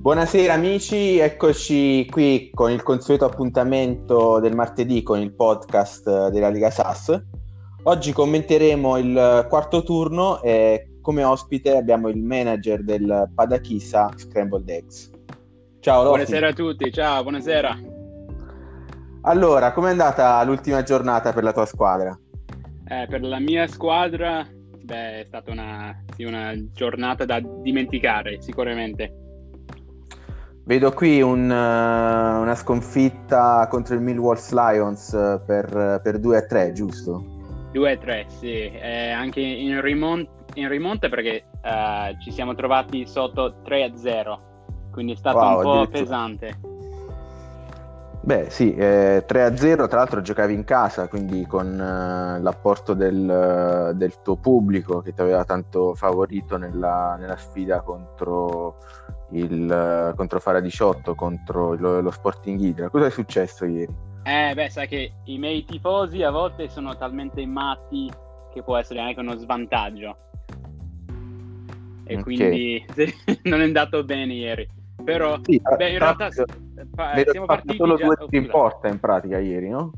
Buonasera amici, eccoci qui con il consueto appuntamento del martedì con il podcast della Liga SAS. Oggi commenteremo il quarto turno e come ospite abbiamo il manager del Padachisa Scrambled Eggs. Ciao Lofi. Buonasera a tutti, ciao, buonasera. Allora, com'è andata l'ultima giornata per la tua squadra? Eh, per la mia squadra, beh, è stata una, sì, una giornata da dimenticare, sicuramente. Vedo qui un, uh, una sconfitta contro il Millwalls Lions uh, per, per 2 a 3, giusto? 2 a 3, sì, eh, anche in, rimont- in rimonta perché uh, ci siamo trovati sotto 3 a 0, quindi è stato wow, un po' pesante. Beh, sì, eh, 3-0, tra l'altro giocavi in casa, quindi con eh, l'apporto del, del, tuo pubblico che ti aveva tanto favorito nella, nella sfida contro, il, contro Fara 18, contro lo, lo Sporting Hydra. Cosa è successo ieri? Eh, beh, sai che i miei tifosi a volte sono talmente matti che può essere anche uno svantaggio. E okay. quindi non è andato bene ieri. Però, sì, beh, in realtà Vedo siamo partiti solo già... due tiri in porta in pratica ieri, no?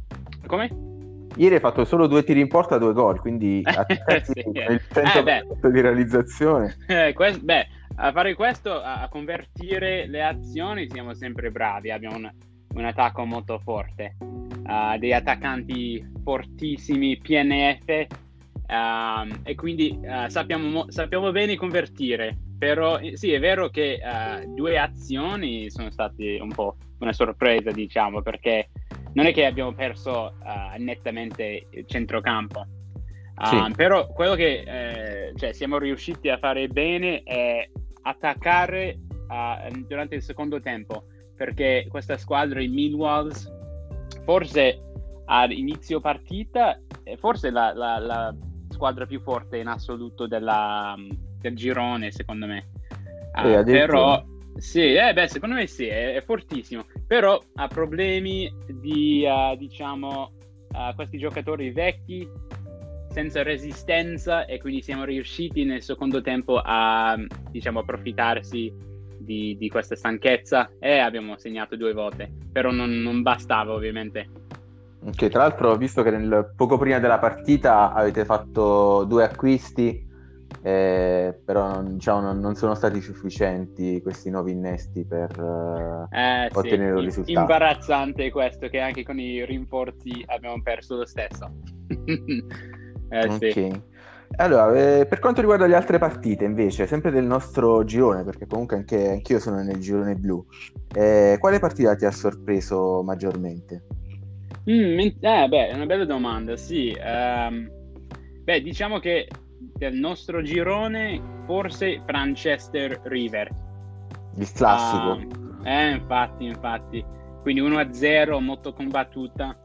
Come? Ieri hai fatto solo due tiri in porta, due gol, quindi sì, il 100% eh, di realizzazione. Eh, que- beh, a fare questo, a-, convertire le azioni siamo sempre bravi, abbiamo un, un attacco molto forte, uh, dei attaccanti fortissimi, PNF, uh, e quindi uh, sappiamo, mo- sappiamo bene convertire però sì, è vero che uh, due azioni sono state un po' una sorpresa, diciamo, perché non è che abbiamo perso nettamente il centrocampo. Uh, sì. Però quello che eh, cioè, siamo riusciti a fare bene è attaccare durante il secondo tempo, perché questa squadra, i Millwalls, forse all'inizio partita, forse la, la, la squadra più forte in assoluto della, del girone, secondo me. Uh, però, sì, eh, beh, secondo me sì, è, è fortissimo. Però ha problemi di, uh, diciamo, uh, questi giocatori vecchi senza resistenza e quindi siamo riusciti nel secondo tempo a, diciamo, approfittarsi di, di questa stanchezza e abbiamo segnato due volte. Però non, non bastava, ovviamente. Ok, tra l'altro, visto che nel, poco prima della partita avete fatto due acquisti, eh, però diciamo, non, non, sono stati sufficienti questi nuovi innesti per eh, ottenere sì. risultato. Imbarazzante questo, che anche con i rinforzi abbiamo perso lo stesso. eh, ok. Sì. Allora, eh, per quanto riguarda le altre partite, invece, sempre del nostro girone, perché comunque anche anch'io sono nel girone blu, eh, quale partita ti ha sorpreso maggiormente? Mm, eh, beh, è una bella domanda, sì. Um, beh, diciamo che del nostro girone, forse Franchester River. Il classico. Uh, eh, infatti, infatti. Quindi 1-0, molto combattuta.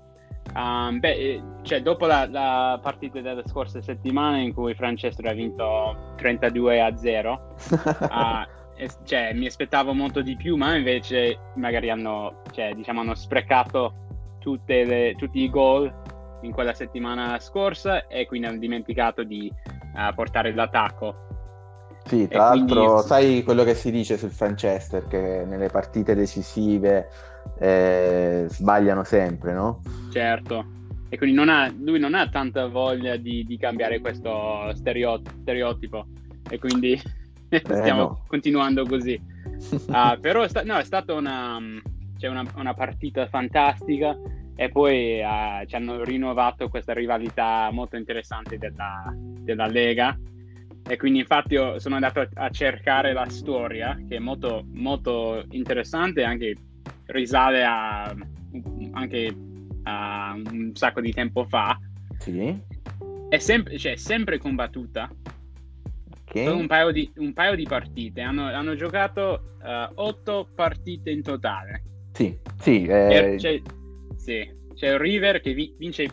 Um, beh, eh, cioè, dopo la, la, partita della scorsa settimana in cui Franchester ha vinto 32 0, uh, cioè, mi aspettavo molto di più, ma invece magari hanno, cioè, diciamo, hanno sprecato le, tutti i gol in quella settimana scorsa e quindi hanno dimenticato di uh, portare l'attacco. Sì, tra e l'altro quindi... sai quello che si dice sul Franchester, che nelle partite decisive eh, sbagliano sempre, no? Certo, e quindi non ha, lui non ha tanta voglia di, di cambiare questo stereotipo e quindi eh, stiamo no. continuando così. Uh, però è, sta- no, è stata una, cioè una, una partita fantastica e poi uh, ci hanno rinnovato questa rivalità molto interessante della, della Lega e quindi infatti io sono andato a, a cercare la storia che è molto, molto interessante e anche risale a, anche a un sacco di tempo fa sì. è sempre, cioè, sempre combattuta okay. un, paio di, un paio di partite hanno, hanno giocato uh, otto partite in totale sì, sì eh... c'è, sì, c'è il River che vi- vince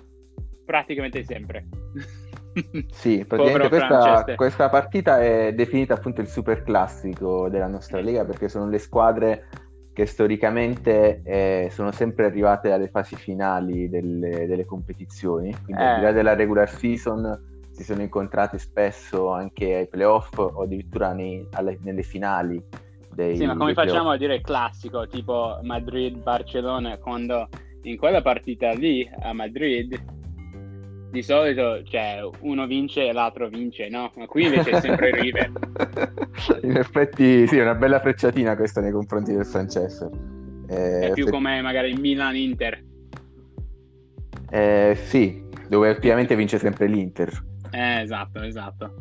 praticamente sempre. sì, praticamente questa, questa, partita è definita appunto il super classico della nostra lega perché sono le squadre che storicamente eh, sono sempre arrivate alle fasi finali delle, delle competizioni, quindi eh. al di là della regular season si sono incontrate spesso anche ai playoff o addirittura nei, alle, nelle finali Dei, sì, ma come facciamo a dire classico, tipo Madrid-Barcellona, quando in quella partita lì a Madrid di solito cioè, uno vince e l'altro vince, no? Ma qui invece è sempre River. in effetti sì, è una bella frecciatina questa nei confronti del Francesco. Eh, è più come magari Milan-Inter. Eh, sì, dove ultimamente vince sempre l'Inter. Eh, esatto, esatto.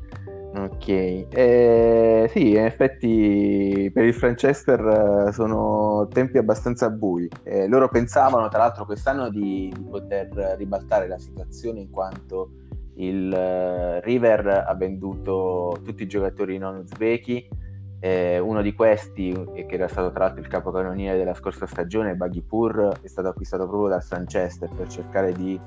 Ok, eh, sì, in effetti per il Franchester eh, sono tempi abbastanza bui. Eh, loro pensavano tra l'altro quest'anno di, di, poter ribaltare la situazione in quanto il uh, River ha venduto tutti i giocatori non uzbeki, eh, uno di questi, che era stato tra l'altro il capocannoniere della scorsa stagione, Baghipur, è stato acquistato proprio dal Franchester per cercare di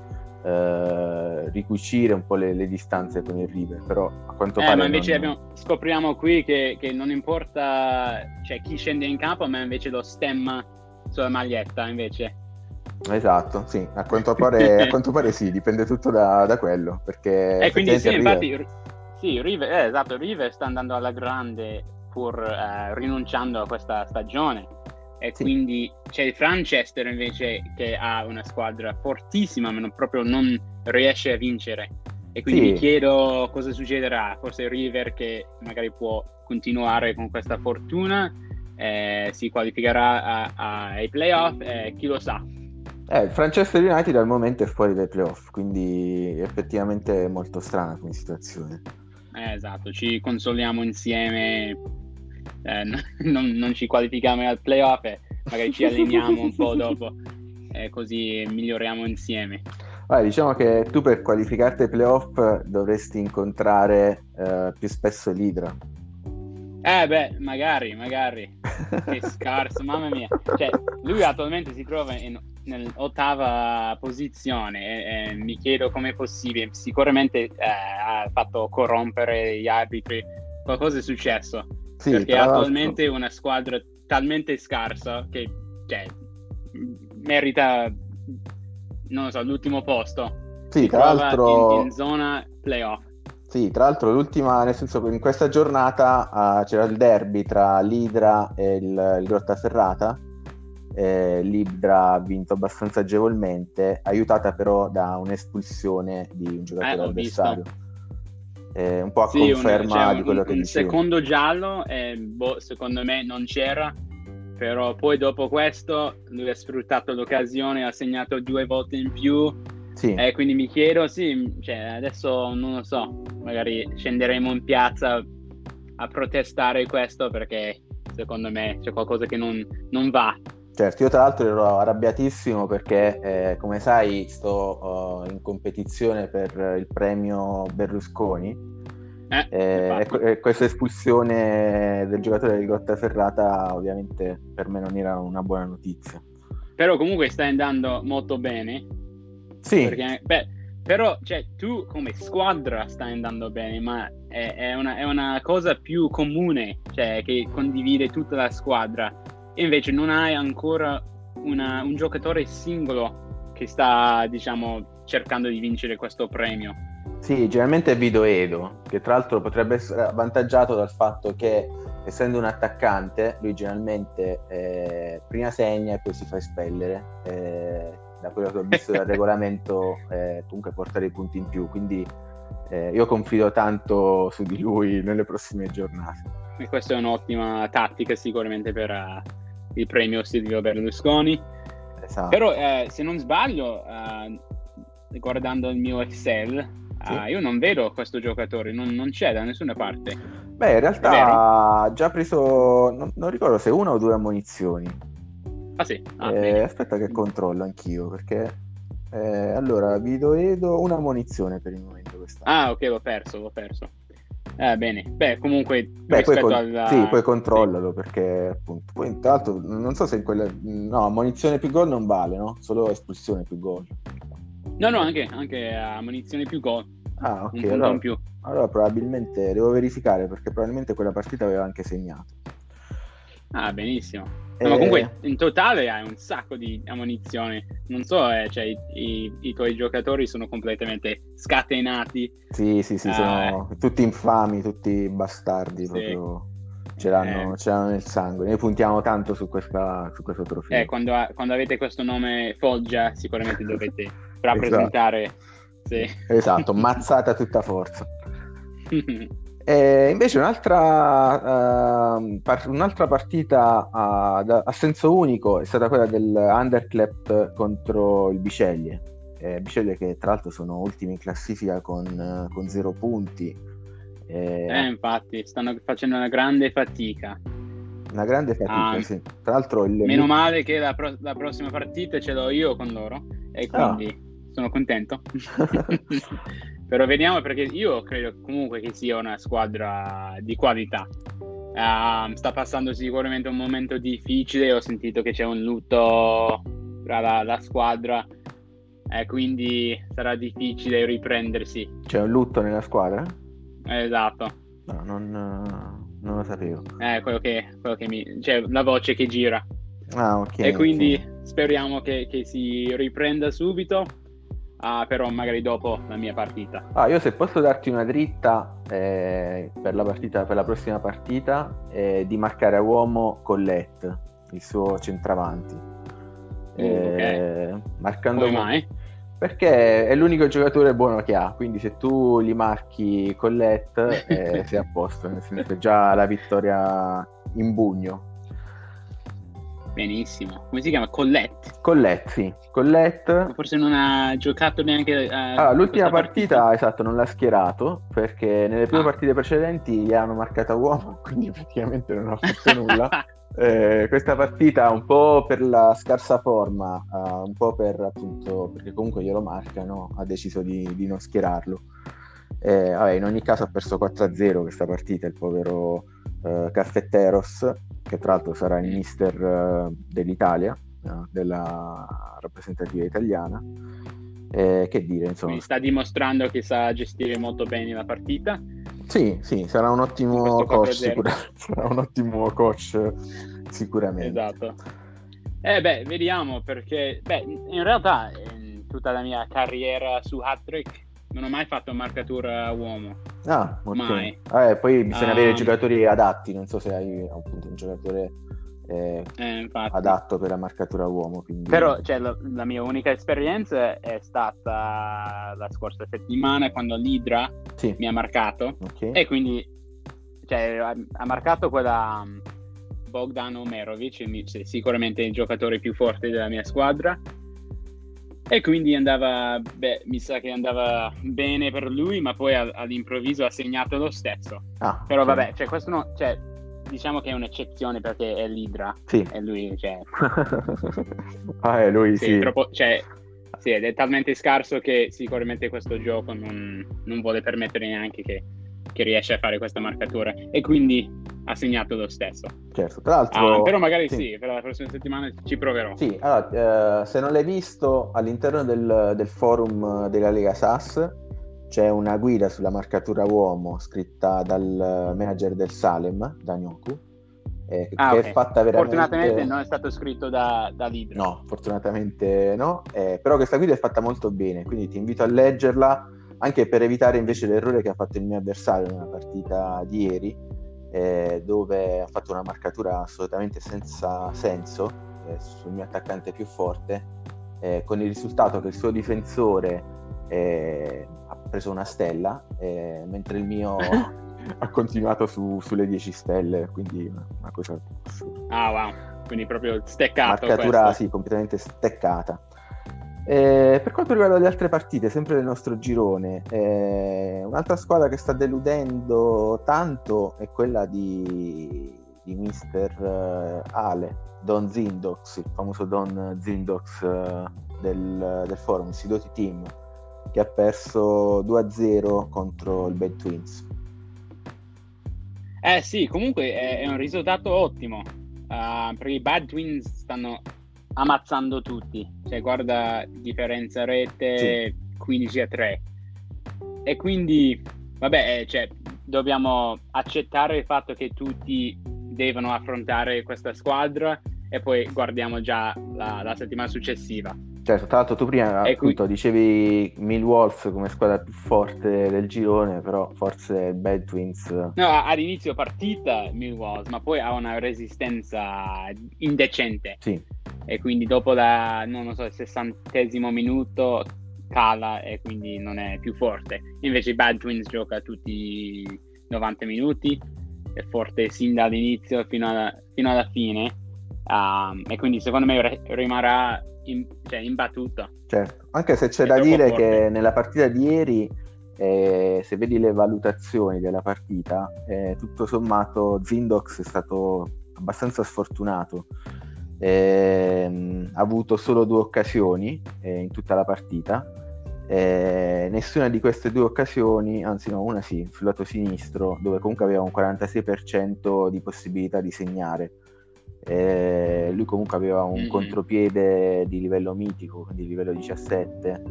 eh, ricucire un po' le, le, distanze con il River, però a quanto eh, pare... Ma invece non... abbiamo, scopriamo qui che, che, non importa cioè, chi scende in campo, ma invece lo stemma sulla maglietta invece. Esatto, sì, a quanto pare, a quanto pare sì, dipende tutto da, da quello, perché... E eh, quindi sì, River... infatti, sì, River, eh, esatto, River sta andando alla grande pur eh, rinunciando a questa stagione e sì. quindi c'è il Franchester invece che ha una squadra fortissima ma non, proprio non riesce a vincere e quindi sì. mi chiedo cosa succederà forse River che magari può continuare con questa fortuna eh, si qualificherà ai playoff eh, chi lo sa eh, il Manchester United al momento è fuori dai playoff quindi effettivamente è molto strana come situazione eh, esatto ci consoliamo insieme eh, non, non, ci qualifichiamo al playoff e magari ci alleniamo un po' dopo e così miglioriamo insieme. Allora, diciamo che tu per qualificarti ai playoff dovresti incontrare uh, più spesso l'Idra. Eh beh, magari, magari. che scarso, mamma mia. Cioè, lui attualmente si trova in, nell'ottava posizione e, e mi chiedo com'è possibile. Sicuramente eh, ha fatto corrompere gli arbitri, qualcosa è successo. Sì, perché attualmente è una squadra talmente scarsa che cioè, merita, non lo so, l'ultimo posto. Sì, tra l'altro... In, in, zona playoff. Sì, tra l'altro l'ultima, nel senso che in questa giornata uh, c'era il derby tra l'Idra e il, il Grottaferrata. Eh, L'Idra ha vinto abbastanza agevolmente, aiutata però da un'espulsione di un giocatore eh, avversario. Visto eh, un po' a sì, conferma una, cioè, di quello un, che un dicevo. secondo giallo, eh, boh, secondo me non c'era, però poi dopo questo lui ha sfruttato l'occasione, ha segnato due volte in più. Sì. Eh, quindi mi chiedo, sì, cioè, adesso non lo so, magari scenderemo in piazza a protestare questo perché secondo me c'è qualcosa che non, non va. Certo, io tra l'altro ero arrabbiatissimo perché, eh, come sai, sto uh, in competizione per il premio Berlusconi eh, eh, e, questa espulsione del giocatore di Grottaferrata ovviamente per me non era una buona notizia. Però comunque stai andando molto bene. Sì. Perché, beh, però cioè, tu come squadra stai andando bene, ma è, è, una, è una cosa più comune, cioè che condivide tutta la squadra invece non hai ancora una, un giocatore singolo che sta, diciamo, cercando di vincere questo premio. Sì, generalmente è Vido Edo, che tra l'altro potrebbe essere avvantaggiato dal fatto che essendo un attaccante, lui generalmente eh, prima segna e poi si fa espellere. Eh, da quello che ho visto dal regolamento, eh, comunque porta dei punti in più. Quindi eh, io confido tanto su di lui nelle prossime giornate. E questa è un'ottima tattica sicuramente per, il premio Silvio Berlusconi. Esatto. Però eh, se non sbaglio, eh, guardando il mio Excel, sì. eh, io non vedo questo giocatore, non, non, c'è da nessuna parte. Beh, in realtà ha già preso, non, non, ricordo se una o due ammonizioni. Ah sì? Ah, eh, aspetta che controllo anch'io, perché... Eh, allora, Vido Edo, una ammonizione per il momento quest'anno. Ah, ok, l'ho perso, l'ho perso. Eh, bene, beh, comunque beh, poi, con... alla... sì, poi controllalo sì. perché appunto. Poi, tra l'altro, non so se in quella. No, munizione più gol non vale, no? Solo espulsione più gol. No, no, anche, anche a munizione più gol. Ah, ok. allora, allora, probabilmente devo verificare perché probabilmente quella partita aveva anche segnato. Ah, benissimo. No, ma comunque eh. in totale hai un sacco di ammunizioni. Non so, eh, cioè, i, i, i, tuoi giocatori sono completamente scatenati. Sì, sì, sì, uh, sono tutti infami, tutti bastardi. Sì. Proprio. ce l'hanno, eh. ce l'hanno, nel sangue. Noi puntiamo tanto su, questa, su questo trofeo. Eh, quando, quando, avete questo nome Foggia, sicuramente dovete rappresentare. esatto. Sì. esatto, mazzata tutta forza. E invece un'altra, uh, par- un'altra partita a, a, senso unico è stata quella dell'Underclap contro il Biceglie. Eh, Biceglie che tra l'altro sono ultimi in classifica con, con zero punti. Eh, eh, infatti, stanno facendo una grande fatica. Una grande fatica, ah, sì. Tra l'altro il... Meno male che la, pro- la, prossima partita ce l'ho io con loro e ah. quindi ah. sono contento. Però vediamo perché io credo comunque che sia una squadra di qualità. Uh, sta passando sicuramente un momento difficile, ho sentito che c'è un lutto tra la, la squadra e eh, quindi sarà difficile riprendersi. C'è un lutto nella squadra? Esatto. No, non, non lo sapevo. Eh, quello che, quello che mi... cioè la voce che gira. Ah, ok. E quindi okay. speriamo che, che si riprenda subito Ah, però magari dopo la mia partita. Ah, io se posso darti una dritta eh, per, la partita, per la prossima partita, eh, di marcare a uomo Colette, il suo centravanti. Uh, eh, okay. Marcando Come mai? Perché è l'unico giocatore buono che ha, quindi se tu gli marchi Colette eh, sei a posto, nel senso è già la vittoria in bugno. Benissimo. Come si chiama? Collette. Collette, sì. Collette. Forse non ha giocato neanche. A allora, l'ultima partita, partita, esatto, non l'ha schierato perché nelle prime ah. partite precedenti gli hanno marcato uomo, quindi praticamente non ha fatto nulla. eh, questa partita, un po' per la scarsa forma, uh, un po' per appunto perché comunque glielo marcano, ha deciso di, di non schierarlo. Eh, vabbè, in ogni caso ha perso 4-0 questa partita, il povero uh, Caffetteros che tra l'altro sarà il mister uh, dell'Italia, uh, della rappresentativa italiana. Eh, che dire, insomma. Quindi sta dimostrando che sa gestire molto bene la partita. Sì, sì, sarà un ottimo coach, sicura... sarà un ottimo coach sicuramente. Esatto. Eh beh, vediamo perché, beh, in realtà in tutta la mia carriera su hat-trick non ho mai fatto marcatura uomo. Ah, ok. Mai. Eh, poi bisogna um, avere giocatori adatti, non so se hai appunto un giocatore eh, eh, adatto per la marcatura uomo. Quindi... Però cioè, la, la, mia unica esperienza è stata la scorsa settimana quando l'Idra sì. mi ha marcato okay. e quindi cioè, ha, ha, marcato quella Bogdan Omerovic, sicuramente il giocatore più forte della mia squadra e quindi andava, beh, mi sa che andava bene per lui, ma poi all'improvviso ha segnato lo stesso. Ah, Però sì. vabbè, cioè, questo no, cioè, diciamo che è un'eccezione perché è l'Idra. Sì. E lui, cioè... ah, è lui, sì. sì. Troppo, cioè, sì, ed è talmente scarso che sicuramente questo gioco non, non vuole permettere neanche che, che riesce a fare questa marcatura. E quindi ha segnato lo stesso. Certo, tra l'altro... Ah, però magari sì. sì. per la prossima settimana ci proverò. Sì, allora, eh, se non l'hai visto, all'interno del, del, forum della Lega SAS c'è una guida sulla marcatura uomo scritta dal manager del Salem, Danyoku, eh, ah, che okay. è fatta veramente... Fortunatamente non è stato scritto da, da Lidl. No, fortunatamente no, eh, però questa guida è fatta molto bene, quindi ti invito a leggerla anche per evitare invece l'errore che ha fatto il mio avversario nella partita di ieri, eh, dove ha fatto una marcatura assolutamente senza senso eh, sul mio attaccante più forte, eh, con il risultato che il suo difensore eh, ha preso una stella, eh, mentre il mio ha continuato su, sulle 10 stelle, quindi una, cosa assurda. Ah wow, quindi proprio steccato. Marcatura questo. sì, completamente steccata. Eh, per quanto riguarda le altre partite, sempre del nostro girone, eh, un'altra squadra che sta deludendo tanto è quella di, di mister uh, Ale, Don Zindox, il famoso Don Zindox uh, del, del forum, Sidoti Team, che ha perso 2-0 contro il Bad Twins. Eh sì, comunque è, è un risultato ottimo, uh, perché i Bad Twins stanno ammazzando tutti. Cioè, guarda differenza rete sì. 15 a 3. E quindi, vabbè, eh, cioè, dobbiamo accettare il fatto che tutti devono affrontare questa squadra e poi guardiamo già la, la settimana successiva. Certo, tra l'altro tu prima appunto dicevi Millwolves come squadra più forte del girone, però forse Bad Twins... No, all'inizio partita Millwall, ma poi ha una resistenza indecente. Sì, e quindi dopo la, non lo so, il sessantesimo minuto cala e quindi non è più forte. Invece i Bad Twins gioca tutti i 90 minuti, è forte sin dall'inizio fino alla, fino alla fine. Um, e quindi secondo me rimarrà in- cioè, imbattuto. certo. Anche se c'è È da dire forte. che nella partita di ieri, eh, se vedi le valutazioni della partita, eh, tutto sommato Zindox è stato abbastanza sfortunato. Ehm, ha avuto solo due occasioni eh, in tutta la partita. Eh, nessuna di queste due occasioni, anzi no, una sì, sul lato sinistro, dove comunque aveva un 46% di possibilità di segnare. Eh, lui comunque aveva un Mhm. contropiede di livello mitico, quindi di livello 17.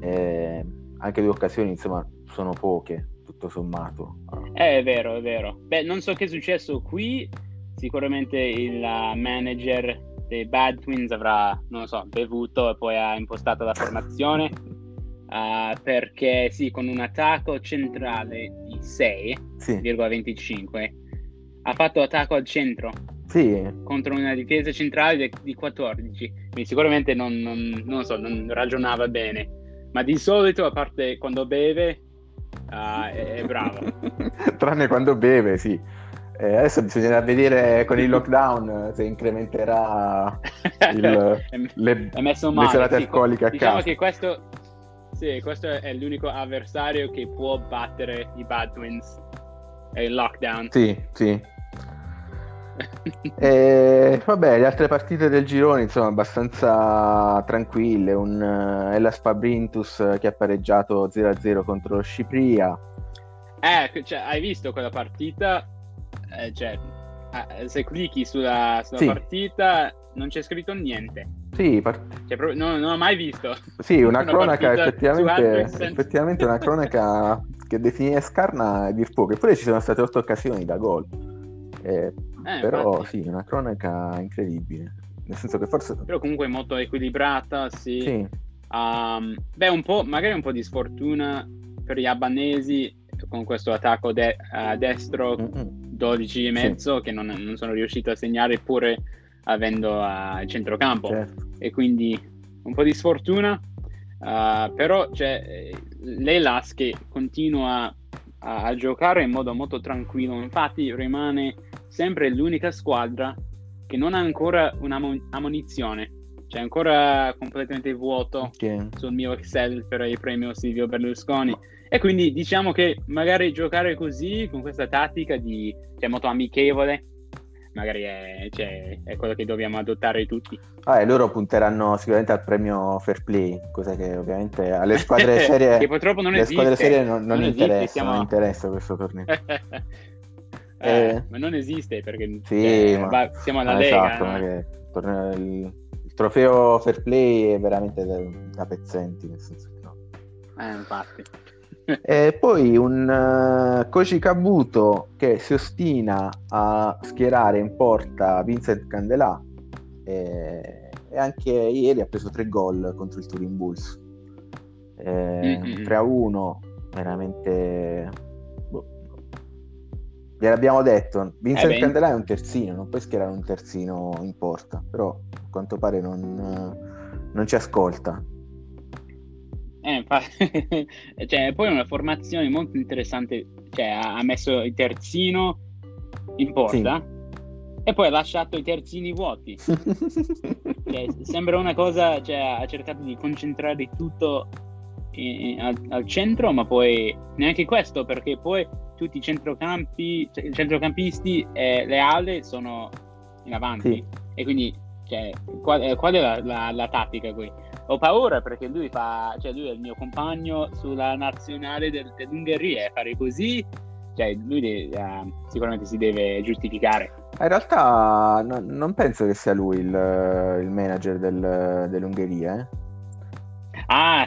Eh, anche due occasioni, insomma, sono poche, tutto sommato. Eh, è vero, è vero. Beh, non so che è successo qui. Sicuramente il manager dei Bad Twins avrà, non lo so, bevuto e poi ha impostato la formazione. uh, perché sì, con un attacco centrale di 6,25 Sì, ha fatto attacco al centro sì, contro una difesa centrale di 14. Quindi sicuramente non, non- non so, non ragionava bene. Ma di solito, a parte quando beve, uh, è, è bravo. Tranne quando beve, sì. Eh, adesso bisognerà vedere con il lockdown se incrementerà il- le, messo le male. serate sì. alcoliche a diciamo casa. che questo, sì, questo è l'unico avversario che può battere i Bad Twins. È il lockdown. Sì, sì. E, vabbè, le altre partite del girone, insomma, abbastanza tranquille. Un eh, Hellas Fabrintus eh, che ha pareggiato 0-0 contro Scipria. Eh, cioè, hai visto quella partita? Eh, cioè, eh, se clicchi sulla, sulla Sì. partita non c'è scritto niente. Sì, part- Cioè, proprio- non, non ho mai visto. sì, una Una cronaca effettivamente, effettivamente una cronaca che definire scarna è dir poco. Eppure ci sono state otto occasioni da gol. Eh, Eh, però infatti. sì, una cronaca incredibile. Nel senso che forse... Però comunque molto equilibrata, sì. Sì, Um, beh, un po', magari un po' di sfortuna per gli albanesi con questo attacco de- a destro Mm-mm. 12 e mezzo che non, non sono riuscito a segnare pure avendo uh, il centrocampo certo. e quindi un po' di sfortuna uh, però cioè, eh, l'Elas che continua a, a giocare in modo molto tranquillo infatti rimane sempre l'unica squadra che non ha ancora un'ammonizione cioè ancora completamente vuoto Che- sul mio Excel per il premio Silvio Berlusconi. E quindi diciamo che magari giocare così, con questa tattica di, cioè, molto amichevole, magari è, cioè, è quello che dobbiamo adottare tutti. Ah, e loro punteranno sicuramente al premio Fair Play, cosa che ovviamente alle squadre serie, che purtroppo non le esiste. squadre serie non, non Non interessa, siamo- non interessa questo torneo. Eh, Eh. Ma non esiste perché Sì, cioè, ma- va- siamo alla Ah, Lega. esatto, no? il, il- trofeo Fair Play è veramente da, da pezzenti, nel senso che no. Eh, infatti. E poi un uh, Koji Kabuto che si ostina a schierare in porta Vincent Candelà e, e anche ieri ha preso tre gol contro il Turin Bulls. Eh, Mm-mm. 3 a 1, veramente... Gliel'abbiamo detto, Vincent Eh Candelà è un terzino, non puoi schierare un terzino in porta, però a quanto pare non, non ci ascolta. Eh, infatti, cioè, poi è una formazione molto interessante, cioè ha, messo il terzino in porta e poi ha lasciato i terzini vuoti. Cioè, sembra una cosa, cioè, ha cercato di concentrare tutto in- al, al centro, ma poi neanche questo, perché poi tutti i centrocampi, cioè, i centrocampisti e le ale sono in avanti. Sì. E quindi, cioè, qual, eh, qual è la, la- la tattica qui? Ho paura perché lui fa, cioè lui è il mio compagno sulla nazionale del- dell'Ungheria e fare così, cioè lui de- eh, sicuramente si deve giustificare. In realtà no- non penso che sia lui il, il manager del- dell'Ungheria. eh. Ah,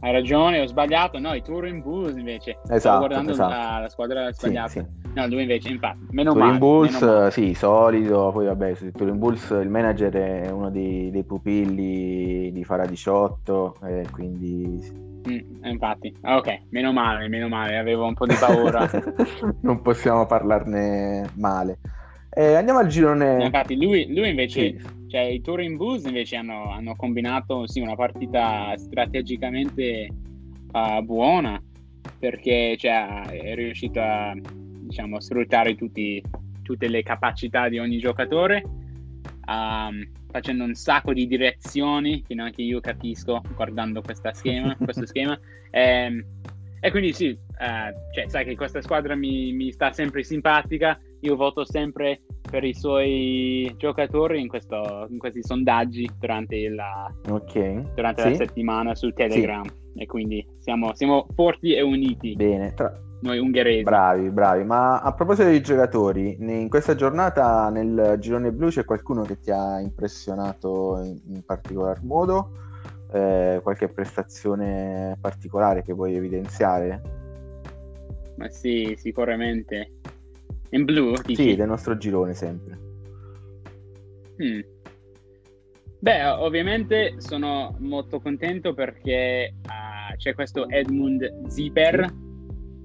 hai ragione, ho sbagliato. No, i Touring Bulls invece. Esatto, Stavo guardando esatto. La, la, squadra sbagliata. Sì, No, lui invece, infatti, meno Touring male. Bulls, meno male. sì, solido. Poi vabbè, su Touring Bulls il manager è uno dei, dei pupilli di Fara 18, e quindi Mm, infatti, Ah, ok, meno male, meno male, avevo un po' di paura. non possiamo parlarne male. Eh, andiamo al girone. infatti, lui, lui invece, Sì. Cioè i Touring Bulls invece hanno, hanno combinato sì, una partita strategicamente eh, buona perché cioè, è riuscito a diciamo, sfruttare tutti, tutte le capacità di ogni giocatore, ehm, facendo un sacco di direzioni che neanche io capisco guardando schema, questo schema. Ehm, e quindi sì, eh, cioè, sai che questa squadra mi, mi sta sempre simpatica, io voto sempre per i suoi giocatori in, questo- in questi sondaggi durante, la, Ok. durante Sì. la settimana su Telegram e quindi siamo, siamo forti e uniti, Bene, tra- noi ungheresi. bravi, bravi. Ma a proposito dei giocatori, in questa giornata nel girone blu c'è qualcuno che ti ha impressionato in, in particolar modo? Eh, qualche prestazione particolare che vuoi evidenziare? Ma sì, sicuramente. In blu, dici? Sì, del nostro girone sempre. Mm. Beh, ovviamente sono molto contento perché ah, c'è questo Edmund Zipper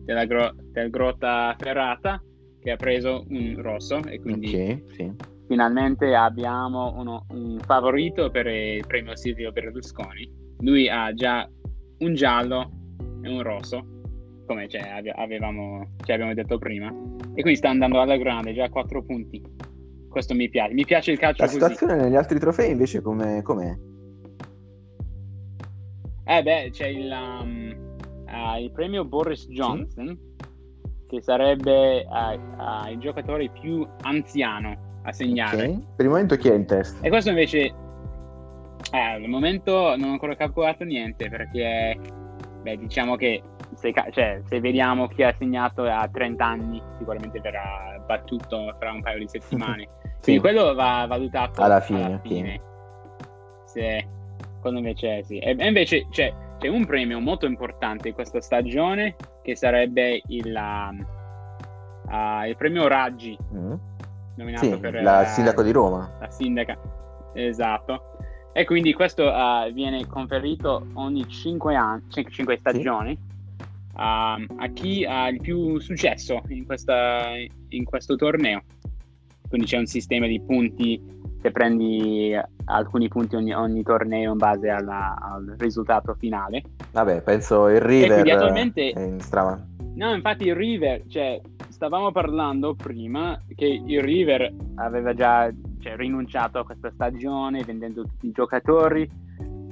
della gro- del Grotta Ferrata che ha preso un rosso e quindi Ok, sì. finalmente abbiamo uno- un favorito per il premio Silvio Berlusconi. Lui ha già un giallo e un rosso, come cioè, ave- avevamo, ci abbiamo detto prima, e quindi sta andando alla grande, già a 4 punti. Questo mi piace, mi piace il calcio La così. situazione negli altri trofei invece com'è? com'è? Eh beh, c'è il, um, ah, il premio Boris Johnson, che sarebbe ah, ah, il giocatore più anziano a segnare. Ok. Per il momento chi è in testa? E questo invece, eh, al momento non ho ancora calcolato niente perché, beh, diciamo che se, cioè, se vediamo chi ha segnato a 30 anni, sicuramente verrà battuto fra un paio di settimane. Sì. Quindi quello va valutato Alla fine, ok. Sì, quello invece sì. E e invece c'è, c'è un premio molto importante in questa stagione che sarebbe il, um, ah, il premio Raggi, Mm. nominato Sì, per la eh, sindaco di Roma. la sindaca. Esatto. E quindi questo ah, viene conferito ogni 5 anni, 5 stagioni ah, a chi ha il più successo in, questa, in questo torneo. Quindi c'è un sistema di punti che prendi alcuni punti ogni, ogni torneo in base alla- al risultato finale. Vabbè, penso il River attualmente- è in strada. No, infatti il River, cioè, stavamo parlando prima che il River aveva già cioè, rinunciato a questa stagione vendendo tutti i giocatori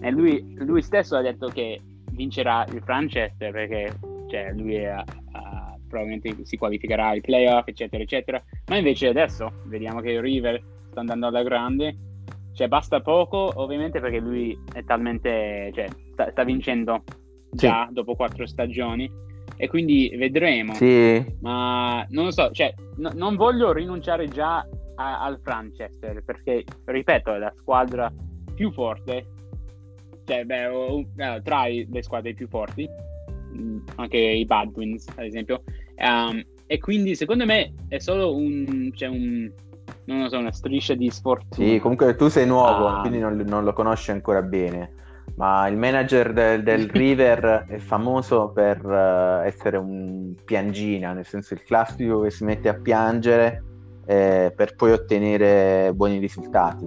e lui, lui stesso ha detto che vincerà il Franchester perché cioè, lui è, ah, probabilmente si qualificherà ai playoff, eccetera, eccetera. Ma invece adesso vediamo che il River sta andando alla grande. Cioè, basta poco, ovviamente, perché lui è talmente. Cioè, sta, sta vincendo già dopo quattro stagioni. E quindi vedremo. Sì, Ma non lo so, cioè, no- non voglio rinunciare già a- al Franchester perché, ripeto, è la squadra più forte, cioè, beh, o- eh, tra le squadre più forti, anche i Bad Wins, ad esempio. Ehm, e quindi, secondo me, è solo un, cioè un, non lo so, una striscia di sfortuna. sì, comunque tu sei nuovo, Ah. quindi non, non lo conosci ancora bene. Ma il manager del, del River è famoso per eh, essere un piangina, nel senso il classico che si mette a piangere eh, per poi ottenere buoni risultati.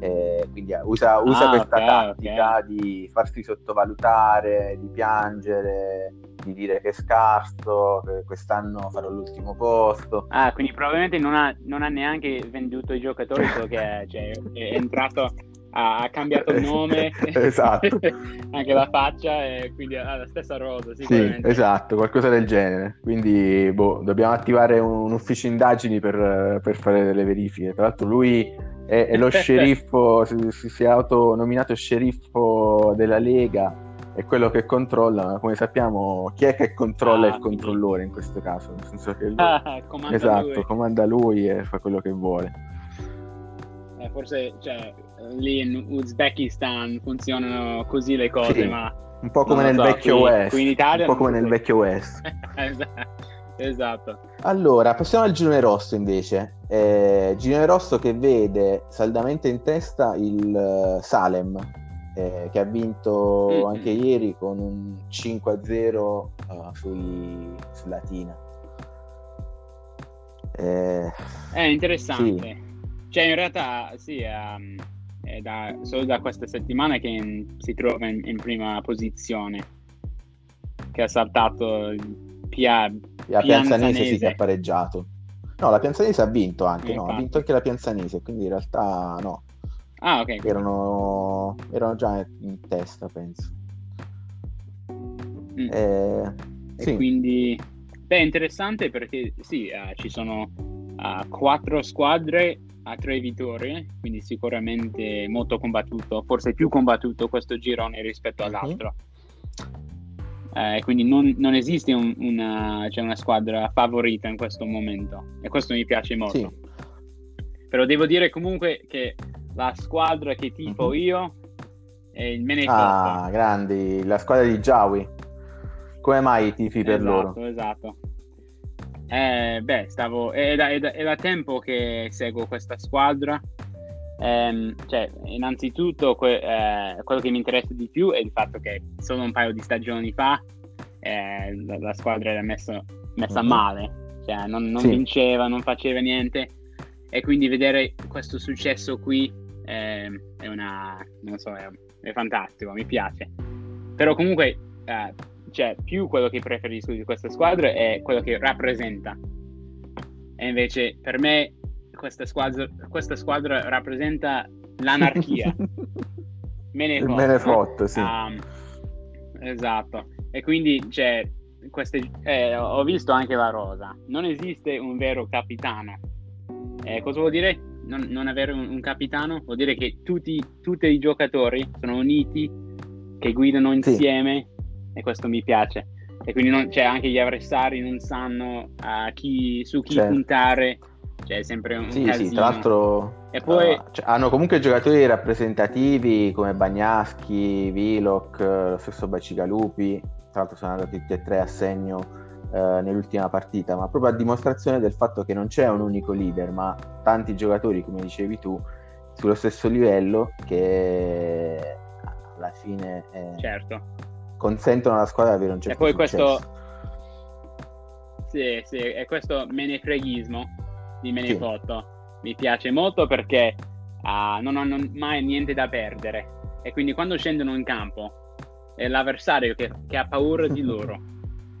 Eh, quindi usa, usa Ah, questa ok, tattica ok. di farsi sottovalutare, di piangere, di dire che è scarso, che quest'anno farò l'ultimo posto. Ah, quindi probabilmente non ha, non ha neanche venduto i giocatori, solo che è, cioè, è entrato, ha, cambiato il nome, Esatto. anche la faccia, e quindi ha la stessa rosa, Sì, esatto, qualcosa del genere. Quindi, boh, dobbiamo attivare un, un ufficio indagini per, per fare delle verifiche. Tra l'altro, lui è, è lo sceriffo, si, si- si è autonominato sceriffo della Lega, è quello che controlla. ma Come sappiamo, chi è che controlla Ah, il controllore in questo caso? Nel senso che lui, Ah, comanda esatto, lui. comanda lui e fa quello che vuole. Eh, forse cioè, lì in Uzbekistan funzionano così le cose, Sì. ma Un po' come nel so, vecchio qui, West. Qui in Italia un po' come nel se... vecchio West. esatto. Allora, passiamo al girone rosso invece. Eh, girone rosso che vede saldamente in testa il uh, Salem, eh, che ha vinto mm-hmm. anche ieri con un 5-0 uh, sui, su Latina. Eh, è interessante. Sì. Cioè, in realtà, sì, um, è da, solo da questa settimana che in, si trova in, in, prima posizione, che ha saltato Pia, la Pianzanese sì che ha pareggiato. No, la Pianzanese ha vinto anche, no, ha vinto anche la Pianzanese, quindi in realtà no. Ah, ok. Erano, erano già in testa, penso. Mm. Eh, e sì. quindi, beh, interessante perché sì, uh, ci sono uh, quattro squadre a tre vittorie, quindi sicuramente molto combattuto, forse più combattuto questo girone rispetto mhm. all'altro. Eh, quindi non, non esiste un, una, cioè una, squadra favorita in questo momento e questo mi piace molto. Sì. Però devo dire comunque che la squadra che tifo mm-hmm. io è il Menefotto. Ah, grandi, la squadra di Jawi. Come mai tifi per esatto, loro? Esatto, esatto. Eh, beh, stavo, è da, è, da, è da tempo che seguo questa squadra eh, cioè, innanzitutto que- eh, quello che mi interessa di più è il fatto che solo un paio di stagioni fa eh, la, la, squadra era messo, messa mm-hmm. male, cioè non, non sì. vinceva, non faceva niente e quindi vedere questo successo qui ehm, è una, non so, è, è, fantastico, mi piace. Però comunque, eh, cioè, più quello che preferisco di questa squadra è quello che rappresenta. E invece per me questa squadra, questa squadra rappresenta l'anarchia. me ne fotto. Me ne fotto, sì. Um, esatto. E quindi, cioè, queste, eh, ho visto anche la rosa. Non esiste un vero capitano. Eh, cosa vuol dire non, non avere un, un, capitano? Vuol dire che tutti, tutti, i giocatori sono uniti, che guidano insieme sì. E questo mi piace. E quindi non, cioè, anche gli avversari non sanno chi, su chi certo. puntare cioè è sempre un sì, casino. Sì, tra l'altro e poi... uh, cioè, hanno comunque giocatori rappresentativi come Bagnaschi, Viloc, lo stesso Bacigalupi, tra l'altro sono andati tutti e tre a segno uh, nell'ultima partita, ma proprio a dimostrazione del fatto che non c'è un unico leader, ma tanti giocatori, come dicevi tu, sullo stesso livello che alla fine eh, certo. Consentono alla squadra di avere un certo e poi successo. questo sì, sì, è questo menefreghismo di Menefotto. Sì. Mi piace molto perché uh, non hanno mai niente da perdere e quindi quando scendono in campo è l'avversario che, che ha paura di loro.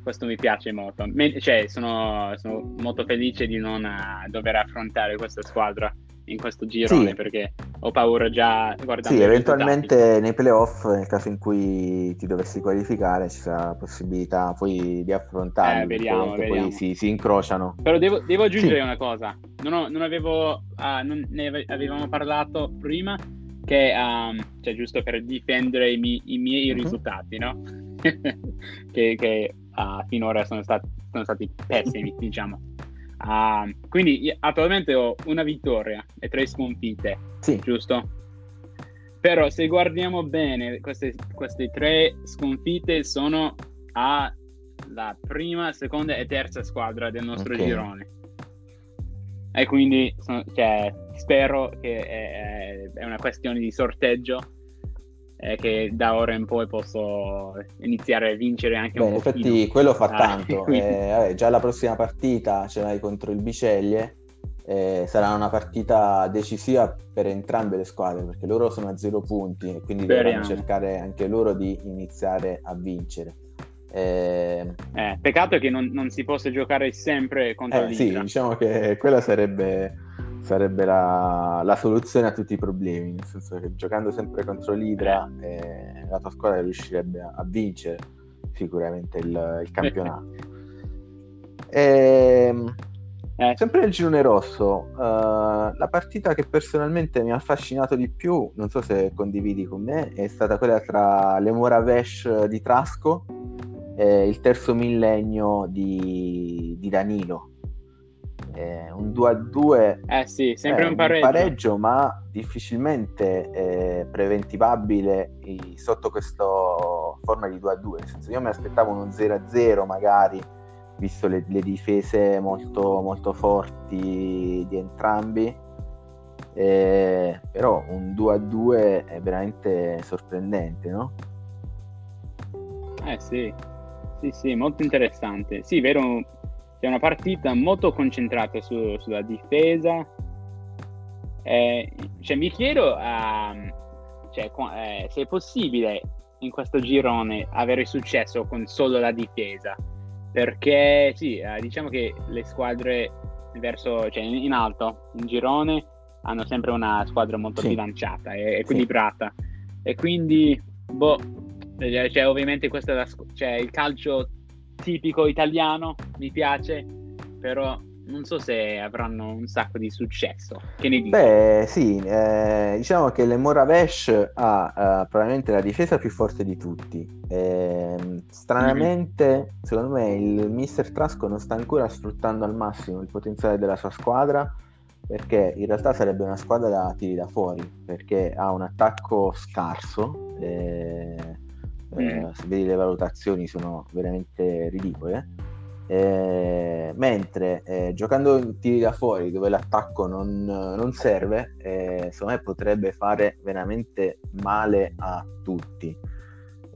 Questo mi piace molto. Me- cioè, sono, sono, molto felice di non uh, dover affrontare questa squadra in questo girone sì. perché ho paura già guardando Sì, eventualmente nei playoff, nel caso in cui ti dovessi qualificare, ci sarà la possibilità poi di affrontarli. Eh, vediamo, vediamo. Poi si, si, incrociano. Però devo, devo aggiungere sì. una cosa. Non, ho, non avevo, uh, non ne avevamo parlato prima che, um, cioè giusto per difendere i, mi, i miei uh-huh. risultati, no? che, che uh, finora sono stati, sono stati pessimi, diciamo. Uh, quindi attualmente ho una vittoria e tre sconfitte, sì. giusto? Però se guardiamo bene, queste, queste tre sconfitte sono alla prima, seconda e terza squadra del nostro okay. girone. E quindi cioè, spero che è, è una questione di sorteggio eh, che da ora in poi posso iniziare a vincere anche Beh, un po'. In effetti quello fa ah, tanto, quindi... eh, vabbè, già la prossima partita ce l'hai contro il Biceglie, eh, sarà una partita decisiva per entrambe le squadre perché loro sono a zero punti e quindi Speriamo. dovranno cercare anche loro di iniziare a vincere. Eh, eh, peccato che non, non, si possa giocare sempre contro eh, l'Inter. Sì, diciamo che quella sarebbe sarebbe la, la, soluzione a tutti i problemi, nel senso che giocando sempre contro l'Idra eh, la tua squadra riuscirebbe a, a vincere sicuramente il, il campionato. e, ehm, eh. Sempre nel girone rosso, uh, la partita che personalmente mi ha affascinato di più, non so se condividi con me, è stata quella tra le Moravesh di Trasco e il terzo millennio di, di Danilo eh, un 2 a 2 eh sì, sempre eh, un pareggio. un pareggio ma difficilmente eh, preventivabile sotto questa forma di 2 a 2 nel senso io mi aspettavo uno 0 a 0 magari visto le, le difese molto, molto forti di entrambi eh, però un 2 a 2 è veramente sorprendente no? eh sì sì sì molto interessante sì vero c'è una partita molto concentrata su, sulla difesa. Eh, cioè, mi chiedo uh, cioè, eh, se è possibile in questo girone avere successo con solo la difesa. Perché sì, eh, diciamo che le squadre verso, cioè, in alto, in girone, hanno sempre una squadra molto sì. bilanciata e equilibrata. Sì. E quindi, boh, eh, cioè, ovviamente questo è la, cioè, il calcio tipico italiano, mi piace, però non so se avranno un sacco di successo. Che ne dici? Beh, sì, eh, diciamo che l'Emoravesh ha uh, probabilmente la difesa più forte di tutti. Eh, stranamente, mm-hmm. secondo me, il mister Trasco non sta ancora sfruttando al massimo il potenziale della sua squadra. Perché in realtà sarebbe una squadra da tiri da fuori, perché ha un attacco scarso, eh, eh, se vedi le valutazioni sono veramente ridicole. Eh, mentre eh, giocando in tiri da fuori dove l'attacco non, non serve, eh, secondo me potrebbe fare veramente male a tutti.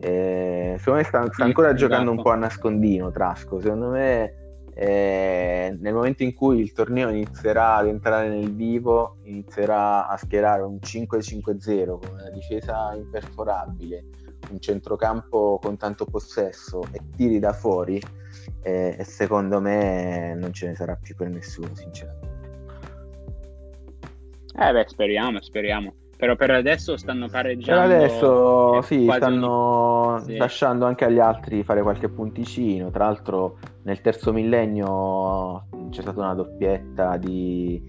Eh, secondo me sta, sta ancora giocando esatto. un po' a nascondino Trasco. Secondo me eh, nel momento in cui il torneo inizierà ad entrare nel vivo, inizierà a schierare un 5-5-0 con una difesa imperforabile un centrocampo con tanto possesso e tiri da fuori, eh, secondo me non ce ne sarà più per nessuno, sinceramente. Eh beh, speriamo, speriamo. Però per adesso stanno pareggiando. Per adesso sì, stanno sì. lasciando anche agli altri fare qualche punticino. Tra l'altro nel terzo millennio c'è stata una doppietta di,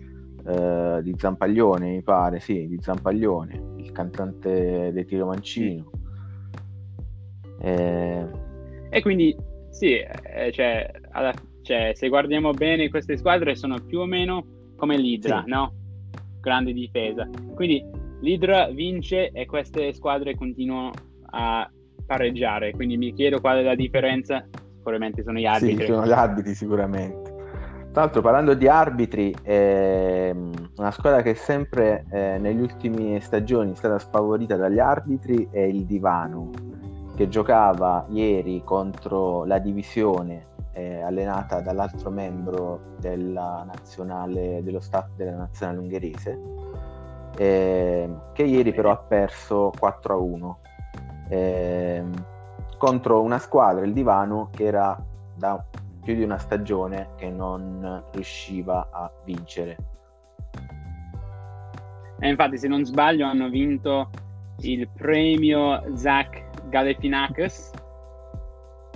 eh, di Zampaglione, mi pare, sì, di Zampaglione, il cantante dei Tiro Mancino. Eh... E quindi sì, eh, cioè, alla, cioè, se guardiamo bene queste squadre sono più o meno come l'Idra, sì. no? Grande difesa. Quindi l'Idra vince e queste squadre continuano a pareggiare. Quindi mi chiedo qual è la differenza. Sicuramente sono gli arbitri. Sì, sono gli arbitri sicuramente. Tra l'altro parlando di arbitri, eh, una squadra che sempre eh, negli ultimi stagioni è stata sfavorita dagli arbitri è il Divano che giocava ieri contro la divisione eh, allenata dall'altro membro della nazionale, dello staff della nazionale ungherese, eh, che ieri però ha perso 4 a 1 eh, contro una squadra, il Divano, che era da più di una stagione che non riusciva a vincere. E infatti, se non sbaglio, hanno vinto il premio Zach Galifianakis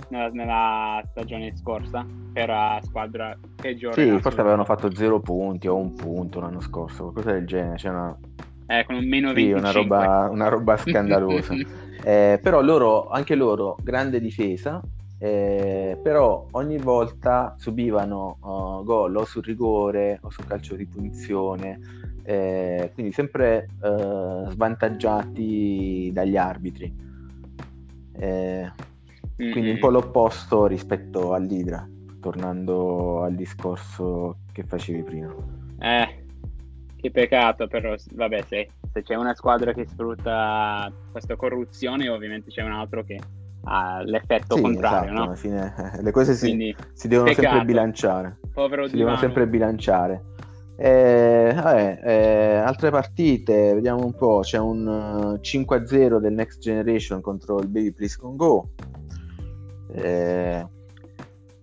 nella, nella, stagione scorsa per la squadra peggiore. Sì, forse avevano fatto zero punti o un punto l'anno scorso, qualcosa del genere. Cioè una... Eh, con un meno sì, una roba, una roba scandalosa. eh, però loro, anche loro, grande difesa, eh, però ogni volta subivano uh, gol o sul rigore o sul calcio di punizione, eh, quindi sempre uh, svantaggiati dagli arbitri. Eh, quindi un po' l'opposto rispetto all'Idra, tornando al discorso che facevi prima. Eh, che peccato, però vabbè, se, se c'è una squadra che sfrutta questa corruzione, ovviamente c'è un altro che ha l'effetto sì, contrario, esatto, no? Alla fine eh, le cose si, si devono peccato. sempre bilanciare. Povero si devono sempre bilanciare. Eh, vabbè, eh, altre partite, vediamo un po'. C'è un 5-0 del Next Generation contro il Baby Please Con Go. Eh...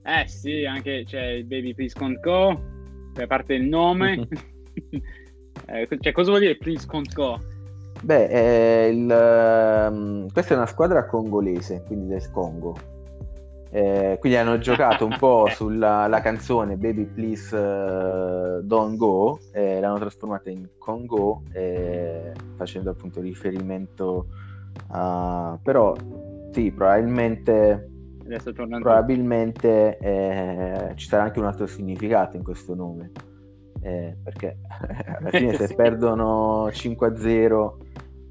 eh sì, anche c'è il Baby Please Con Go, a parte il nome. eh, cioè, cosa vuol dire Please Con Go? Beh, il, um, questa è una squadra congolese, quindi del Congo eh, quindi hanno giocato un po' sulla canzone Baby Please uh, Don't Go, eh, l'hanno trasformata in Congo, eh, facendo appunto riferimento a... però sì, probabilmente probabilmente eh, ci sarà anche un altro significato in questo nome. Eh, perché alla fine se sì. perdono 5-0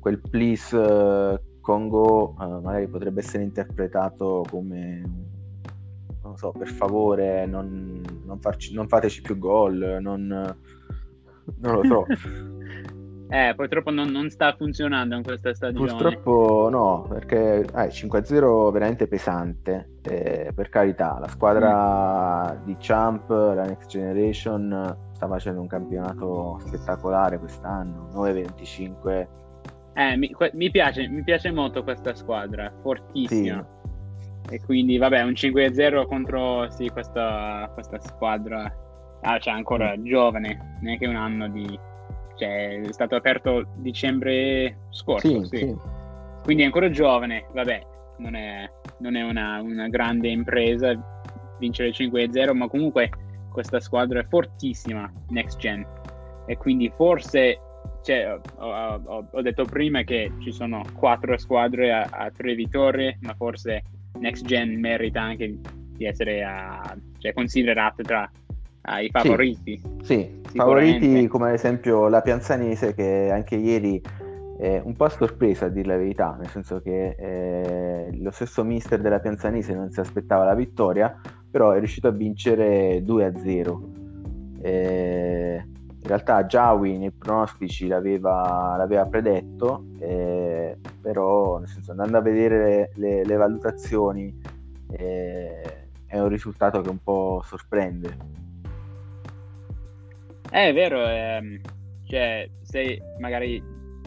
quel please Congo uh, magari potrebbe essere interpretato come non so, per favore non, non, farci, non fateci più gol, non, non lo so. Eh, purtroppo non, non, sta funzionando in questa stagione. Purtroppo no, perché eh, 5-0 veramente pesante. Eh, per carità, la squadra mm. di Champ, la Next Generation, sta facendo un campionato spettacolare quest'anno. 9-25. Eh, mi, mi, piace, mi piace molto questa squadra, fortissima. Sì. E quindi, vabbè, un 5-0 contro sì, questa, questa squadra. Ah, cioè, ancora mm. giovane, neanche un anno di cioè è stato aperto dicembre scorso, sì. Sì. quindi è ancora giovane, vabbè, non è, non è una, una, grande impresa vincere 5-0, ma comunque questa squadra è fortissima, next gen, e quindi forse, cioè, ho, ho, ho, detto prima che ci sono quattro squadre a, a tre vittorie, ma forse next gen merita anche di essere uh, cioè, considerata tra ai favoriti. Sì, sì favoriti come ad esempio la Pianzanese che anche ieri è un po' a sorpresa a dire la verità, nel senso che eh, lo stesso mister della Pianzanese non si aspettava la vittoria, però è riuscito a vincere 2-0. Eh, in realtà Jawi nei pronostici l'aveva, l'aveva predetto, eh, però nel senso, andando a vedere le, le valutazioni eh, è un risultato che un po' sorprende. Eh, è vero, ehm, cioè, se magari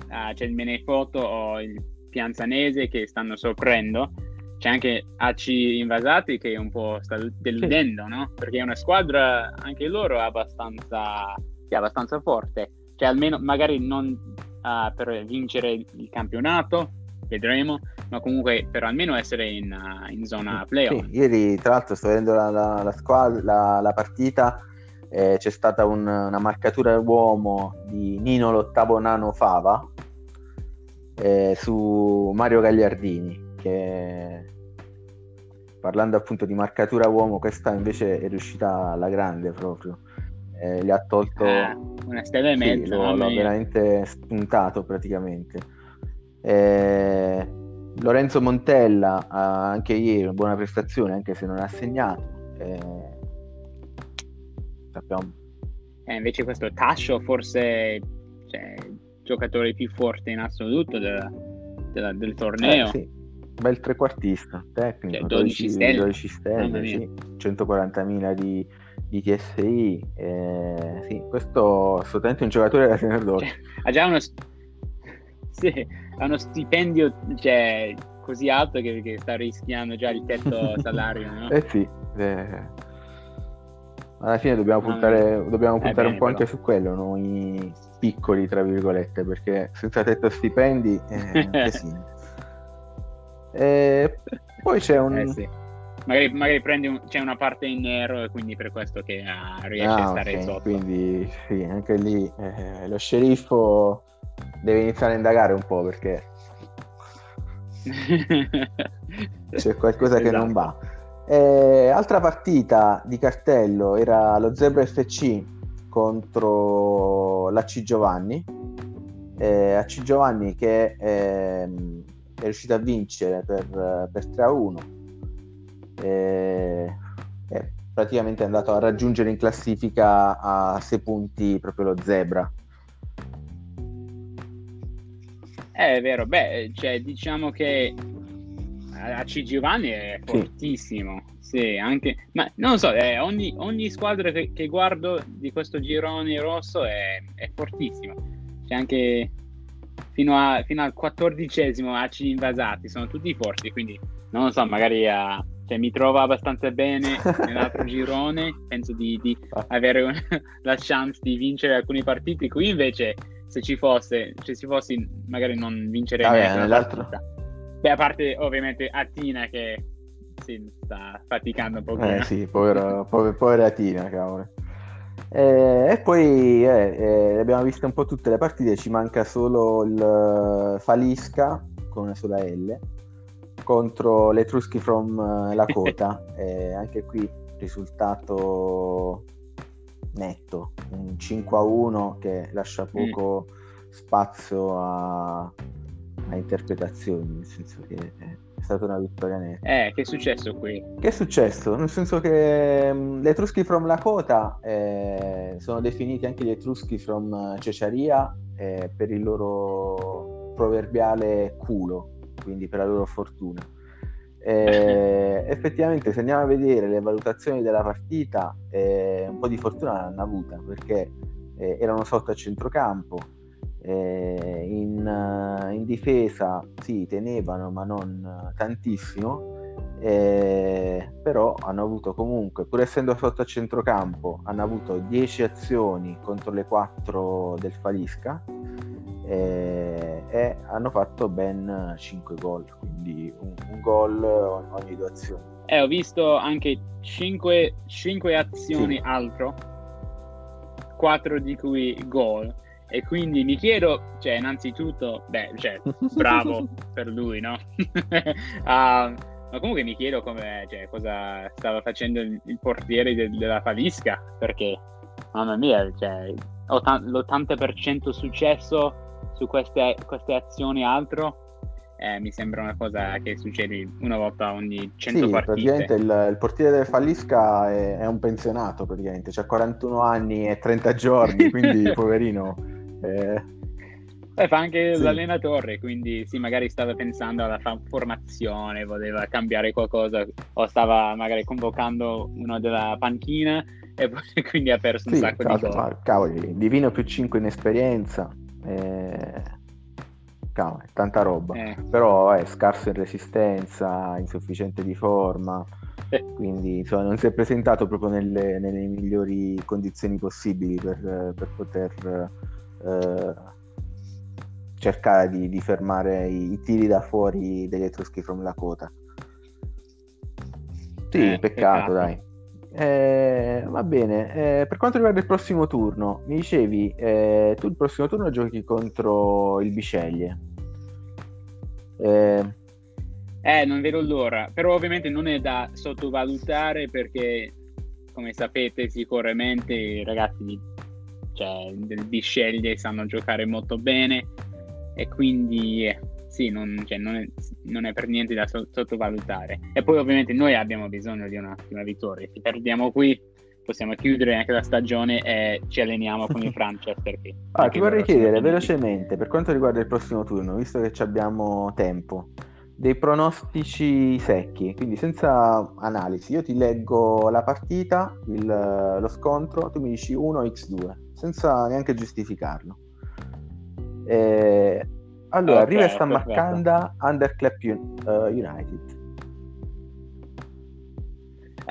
ah, c'è il Menefoto o il Pianzanese che stanno soffrendo, c'è anche AC Invasati che un po' sta deludendo, sì. no? Perché è una squadra, anche loro, abbastanza, sì, abbastanza forte. Cioè, almeno, magari non uh, per vincere il campionato, vedremo, ma comunque per almeno essere in, uh, in zona playoff. Sì, ieri, tra l'altro, sto vedendo la, la, la, squadra, la, la partita eh, c'è stata un, una marcatura uomo di Nino l'ottavo nano Fava eh, su Mario Gagliardini che parlando appunto di marcatura uomo questa invece è riuscita alla grande proprio eh, gli ha tolto ah, una stella e sì, mezza l'ho, l'ho veramente spuntato praticamente eh, Lorenzo Montella anche ieri una buona prestazione anche se non ha segnato eh, sappiamo. Eh, invece questo Tascio forse cioè, il giocatore più forte in assoluto della, della, del torneo. Eh, sì. Bel trequartista, tecnico, cioè, 12, 12 stelle, 12 stelle sì. 140.000 di, di TSI. Eh, sì, questo è assolutamente un giocatore da tenere d'occhio. Cioè, ha già uno, sì, ha uno stipendio cioè, così alto che, che, sta rischiando già il tetto salario. No? Eh sì, eh, alla fine dobbiamo puntare, dobbiamo puntare bene, un po' però. anche su quello, noi piccoli, tra virgolette, perché senza tetto stipendi eh, sì. E poi c'è un... Eh sì. Magari, magari prendi un, c'è una parte in nero e quindi per questo che uh, riesce ah, a stare okay. sotto. Quindi sì, anche lì eh, lo sceriffo deve iniziare a indagare un po' perché c'è qualcosa esatto. che non esatto. va. Eh, altra partita di cartello era lo Zebra FC contro l'AC Giovanni. Eh, AC Giovanni che eh, è riuscito a vincere per, per 3 a 1. Eh, è praticamente andato a raggiungere in classifica a 6 punti proprio lo Zebra. Eh, è vero, beh, cioè, diciamo che AC Giovanni è fortissimo, sì, sì anche, ma non lo so, eh, ogni, ogni, squadra che, che, guardo di questo girone rosso è, è fortissima, c'è anche fino, a, fino, al quattordicesimo AC invasati, sono tutti forti, quindi non lo so, magari uh, cioè, mi trovo abbastanza bene nell'altro girone, penso di, di avere un, la chance di vincere alcuni partiti, qui invece se ci fosse, se ci fossi magari non vincerei ah, neanche nell'altro. Partita Beh, a parte ovviamente Atina che si sta faticando un po'. Eh sì, povera, povera, povera Atina, cavolo. Eh, e poi eh, eh, abbiamo visto un po' tutte le partite, ci manca solo il Falisca con una sola L contro l'Etruschi from Lakota. eh, anche qui risultato netto, un 5 a 1 che lascia mm. poco mm. spazio a, a, interpretazioni, nel senso che è stata una vittoria netta. Eh, che è successo qui? Che è successo? Nel senso che um, gli Etruschi from Lakota eh, sono definiti anche gli Etruschi from Cesaria eh, per il loro proverbiale culo, quindi per la loro fortuna. Eh, effettivamente, se andiamo a vedere le valutazioni della partita, eh, un po' di fortuna l'hanno avuta perché eh, erano sotto a centrocampo. Eh, in, uh, in, difesa sì, tenevano, ma non tantissimo. Eh, però hanno avuto comunque, pur essendo sotto a centrocampo, hanno avuto 10 azioni contro le 4 del Falisca eh, e hanno fatto ben 5 gol, quindi un, un gol ogni due azioni. Eh, ho visto anche 5, 5 azioni sì. altro, 4 di cui gol. E quindi mi chiedo, cioè, innanzitutto, beh, cioè, bravo per lui, no? uh, ma comunque mi chiedo come, cioè, cosa stava facendo il, il portiere de- della Falisca, perché, mamma mia, cioè, l'80% successo su queste, queste azioni altro eh, mi sembra una cosa che succede una volta ogni 100 sì, partite. praticamente il, il, portiere del Fallisca è, è, un pensionato praticamente, ha 41 anni e 30 giorni, quindi poverino... Eh... Beh, fa anche sì. l'allenatore, quindi sì, magari stava pensando alla formazione, voleva cambiare qualcosa o stava magari convocando uno della panchina e poi, quindi ha perso un sì, sacco cavolo, di gol. Cavoli, Divino più 5 in esperienza, eh, cavolo, tanta roba. Eh. Però è scarso in resistenza, insufficiente di forma. Eh. Quindi insomma, non si è presentato proprio nelle, nelle migliori condizioni possibili per, per poter eh, cercare di, di fermare i, i, tiri da fuori degli Etruschi from Lakota. Sì, eh, peccato, peccato, dai. Eh, va bene, eh, per quanto riguarda il prossimo turno, mi dicevi, eh, tu il prossimo turno giochi contro il Bisceglie. Eh, eh, non vedo l'ora, però ovviamente non è da sottovalutare perché, come sapete, sicuramente i ragazzi di, cioè, del Bisceglie sanno giocare molto bene e quindi sì, non, cioè, non, è, non, è, per niente da sottovalutare. E poi ovviamente noi abbiamo bisogno di un'ottima vittoria. Se perdiamo qui possiamo chiudere anche la stagione e ci alleniamo con il Franchester. ah, ti vorrei chiedere velocemente, per quanto riguarda il prossimo turno, visto che abbiamo tempo, dei pronostici secchi, quindi senza analisi. Io ti leggo la partita, il, lo scontro, tu mi dici 1x2, senza neanche giustificarlo. Eh, allora, okay, River sta marcando Underclap uh, United.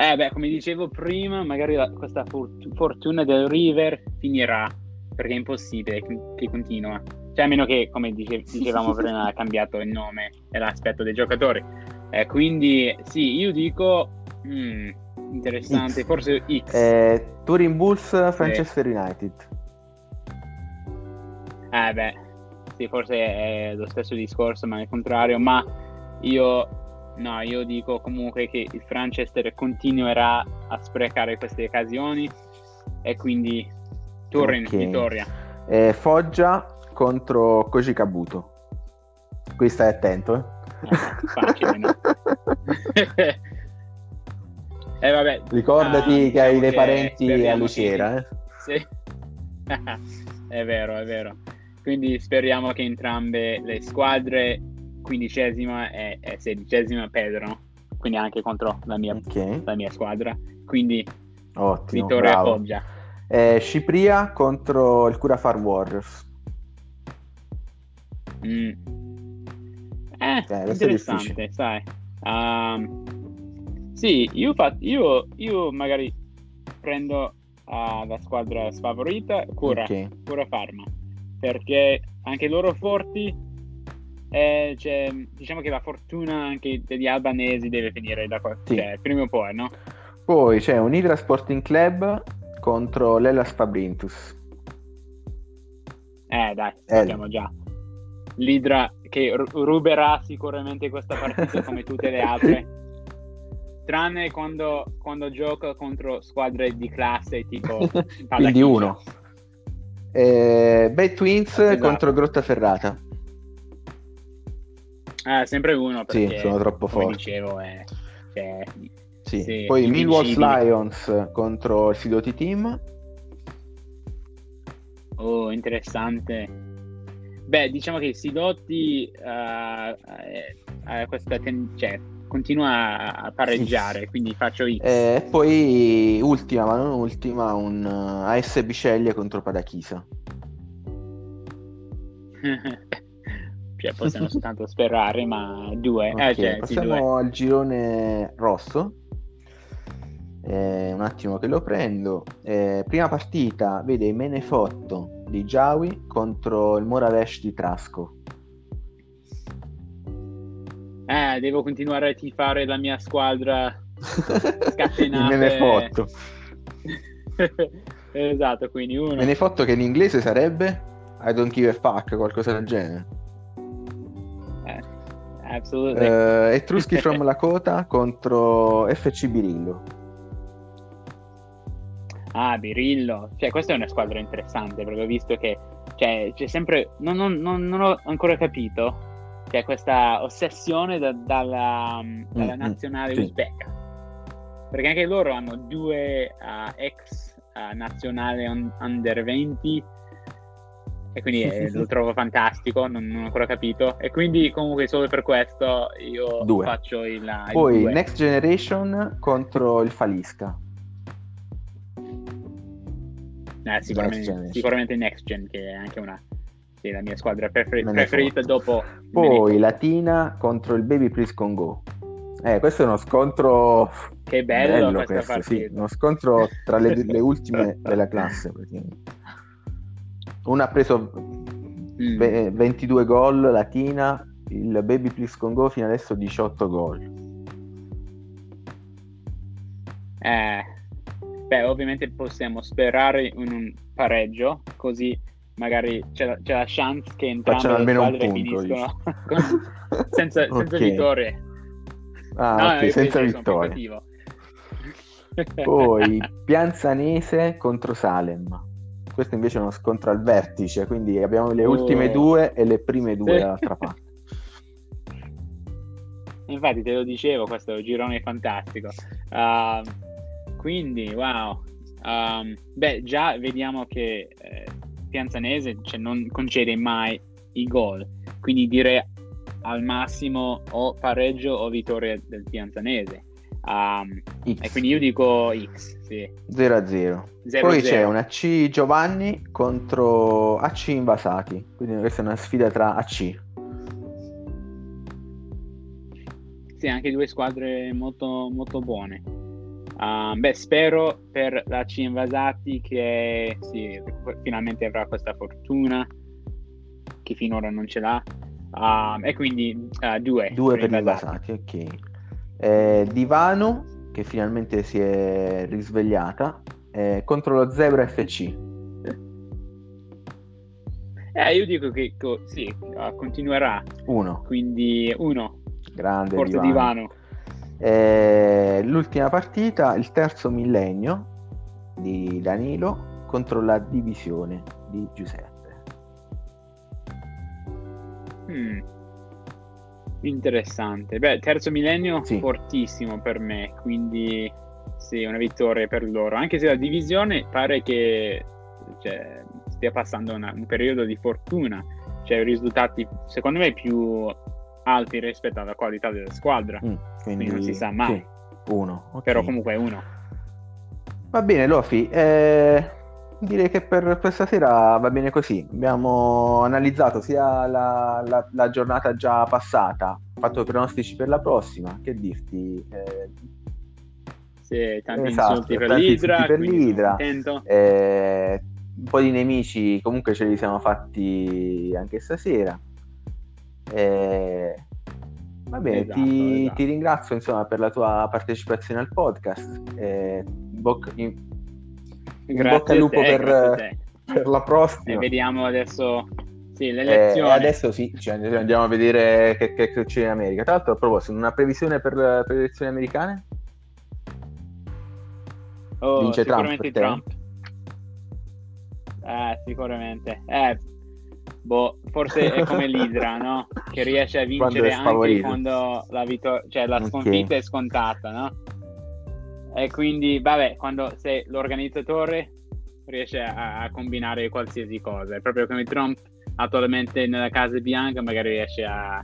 Eh beh, come dicevo prima, magari la, questa fort- fortuna del River finirà, perché è impossibile che, che continua. Cioè, a meno che, come dice- dicevamo prima, ha cambiato il nome e l'aspetto dei giocatori. Eh, quindi, sì, io dico... Mm, interessante, X. forse X. Eh, Turin Bulls, Manchester eh. United. Eh beh, sì, forse è lo stesso discorso, ma è contrario. Ma io, no, io dico comunque che il Franchester continuerà a sprecare queste occasioni e quindi Turin, okay. vittoria. Eh, Foggia contro Koji Kabuto. Qui stai attento, eh? eh facile, no? eh, vabbè. Ricordati ah, che hai dei parenti a Lucera, eh? Sì. è vero, è vero. Quindi speriamo che entrambe le squadre, quindicesima e, e sedicesima, perdono. Quindi anche contro la mia, okay. la mia squadra. Quindi Ottimo, vittoria bravo. Foggia. Eh, Cipria contro il Cura Far Warriors. Mm. Eh, eh interessante, sai. Um, sì, io, fa- io, io magari prendo uh, la squadra sfavorita, Cura, okay. Cura Farma perché anche loro forti, eh, cioè, diciamo che la fortuna anche degli albanesi deve finire da qua, sì. cioè, prima o poi, no? Poi c'è un Hydra Sporting Club contro l'Ellas Fabrintus. Eh dai, sappiamo già. l'Idra che ruberà sicuramente questa partita come tutte le altre. Tranne quando, quando gioca contro squadre di classe tipo Quindi uno. Eh, Bad Twins esatto. contro Grottaferrata. Ah, sempre uno perché, sì, sono troppo forti. dicevo, è, cioè, sì. sì. Poi Millwall Lions contro il Sidoti Team. Oh, interessante. Beh, diciamo che Sidotti uh, uh, questa ten- cioè, continua a pareggiare, sì. quindi faccio X. E eh, poi ultima, ma non ultima, un uh, AS Biceglie contro Padachisa. cioè, possiamo soltanto sperare, ma due. Okay, eh, cioè, passiamo sì, due. al girone rosso. Eh, un attimo che lo prendo. Eh, prima partita vede Menefotto di Giawi contro il Moravesh di Trasco. Eh, devo continuare a tifare la mia squadra scatenata. Menefotto. esatto, quindi uno. Menefotto che in inglese sarebbe I don't give a fuck, qualcosa del genere. Eh, assolutamente. Uh, Etruschi from Lakota contro FC Birillo. Ah, Birillo. Cioè, questa è una squadra interessante perché ho visto che cioè, c'è sempre. Non, non, non, non ho ancora capito. C'è questa ossessione da, dalla, dalla mm, nazionale sì. uzbeka. Perché anche loro hanno due uh, ex uh, nazionale un, under 20 e quindi eh, lo trovo fantastico, non, non, ho ancora capito. E quindi comunque solo per questo io due. faccio il, il Poi due. Next Generation contro il Falisca. Eh, sicuramente, next sicuramente Next Gen, che è anche una sì, la mia squadra prefer- preferita dopo. Poi Latina contro il Baby Please Con Go. Eh, questo è uno scontro. Che bello, bello questo, sì, uno scontro tra le, le ultime della classe. Una ha preso mm. 22 gol, Latina, il Baby Please Con Go fino adesso 18 gol. Eh, Beh, ovviamente possiamo sperare in un pareggio, così magari c'è la, c'è la chance che entrambe le squadre finiscono con, senza, senza okay. vittorie. Ah, no, okay, senza vittorie. Poi Pianzanese contro Salem. Questo invece è uno scontro al vertice, quindi abbiamo le oh. ultime due e le prime due sì. dall'altra parte. Infatti te lo dicevo, questo è un girone fantastico. Uh, quindi, wow. Um, beh, già vediamo che eh, Pianzanese cioè, non concede mai i gol. Quindi direi al massimo o pareggio o vittoria del Pianzanese. Um, e quindi io dico X, sì. 0 a 0. Poi c'è una C Giovanni contro AC Invasati. Quindi questa è una sfida tra AC. Sì, anche due squadre molto, molto buone. Uh, beh, spero per la C Invasati che sì, finalmente avrà questa fortuna che finora non ce l'ha. Uh, e quindi uh, due. Due per, per Invasati, ok. Eh, Divano che finalmente si è risvegliata eh, contro lo Zebra FC. Eh, io dico che co- sì, continuerà. Uno. Quindi uno. Grande Forza Divano. divano. Eh, l'ultima partita, il terzo millennio di Danilo contro la divisione di Giuseppe. Hmm. Interessante. Beh, terzo millennio sì. fortissimo per me, quindi sì, una vittoria per loro. Anche se la divisione pare che cioè, stia passando una, un periodo di fortuna, cioè risultati secondo me più alti rispetto alla qualità della squadra. Mm, quindi, quindi, non si sa mai. Sì, uno. Okay. Però comunque è uno. Va bene, Lofi. Eh, direi che per questa sera va bene così. Abbiamo analizzato sia la, la, la giornata già passata, fatto pronostici per la prossima. Che dirti? Eh, sì, tanti esatto, insulti per tanti l'Idra. Per l'Idra. Eh, un po' di nemici comunque ce li siamo fatti anche stasera. Eh, va bene, esatto, ti, esatto. ti, ringrazio insomma, per la tua partecipazione al podcast. Eh, bocca, in, in bocca al lupo te, per, per, la prossima. E vediamo adesso sì, le elezioni. E adesso sì, cioè, andiamo a vedere che, che, c'è in America. Tra l'altro, a proposito, una previsione per, per le elezioni americane? Oh, Vince sicuramente Trump. Trump. Eh, sicuramente. Eh, boh, forse è come l'Idra, no? Che riesce a vincere quando anche quando la, vittor- cioè, la sconfitta okay. è scontata, no? E quindi, vabbè, quando sei l'organizzatore riesce a, a combinare qualsiasi cosa. È proprio come Trump attualmente nella Casa Bianca, magari riesce a,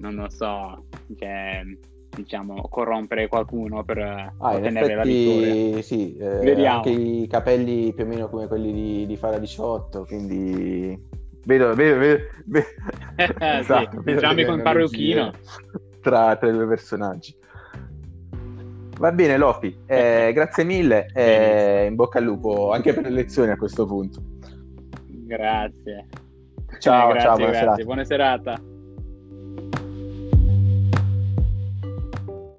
non lo so, cioè, diciamo, corrompere qualcuno per ah, ottenere effetti, la vittoria. Sì, eh, anche i capelli più o meno come quelli di, di Fara 18, quindi vedo, vedo, vedo, vedo. esatto, sì, entrambi con parrucchino tra, tra i due personaggi. Va bene, Lofi, eh, grazie mille e in bocca al lupo anche per le lezioni a questo punto. Grazie. Ciao, grazie, ciao, buona grazie. serata. Buona serata.